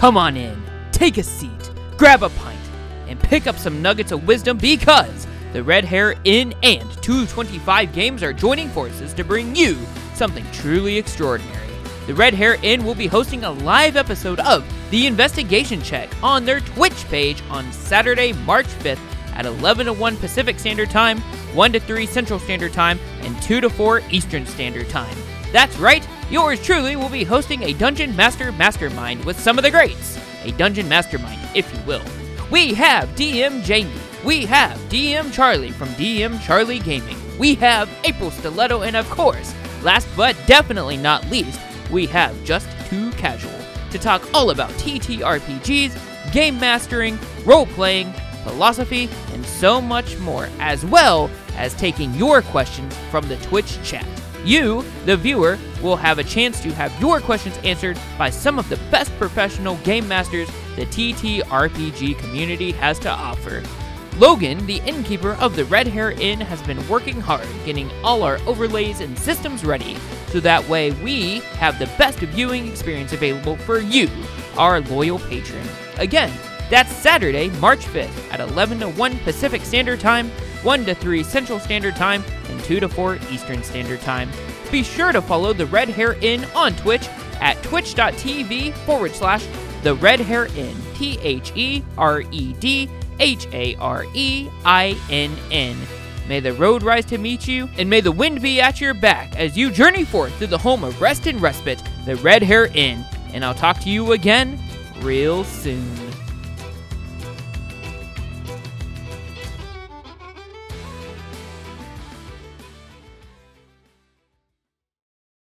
Come on in, take a seat, grab a pint, and pick up some nuggets of wisdom because the Red Hare Inn and Two25 Games are joining forces to bring you something truly extraordinary. The Red Hare Inn will be hosting a live episode of The Investigation Check on their Twitch page on Saturday, March 5th at 11 to 1 Pacific Standard Time, 1 to 3 Central Standard Time, and 2 to 4 Eastern Standard Time. That's right, yours truly will be hosting a Dungeon Master Mastermind with some of the greats. A Dungeon Mastermind, if you will. We have DM Jangy. We have DM Charlie from DM Charlie Gaming. We have April Stiletto, and of course, last but definitely not least, we have Just Too Casual to talk all about TTRPGs, game mastering, role playing, philosophy, and so much more, as well as taking your questions from the Twitch chat. You, the viewer, will have a chance to have your questions answered by some of the best professional game masters the TTRPG community has to offer. Logan, the innkeeper of the Red Hare Inn, has been working hard getting all our overlays and systems ready so that way we have the best viewing experience available for you, our loyal patron. Again, that's Saturday, March 5th at 11 to 1 Pacific Standard Time, 1 to 3 Central Standard Time, and 2 to 4 Eastern Standard Time. Be sure to follow the Red Hare Inn on Twitch at twitch.tv forward slash the Red Hare Inn, T H E R E D H A R E I N N. May the road rise to meet you, and may the wind be at your back as you journey forth to the home of rest and respite, the Red Hare Inn. And I'll talk to you again real soon.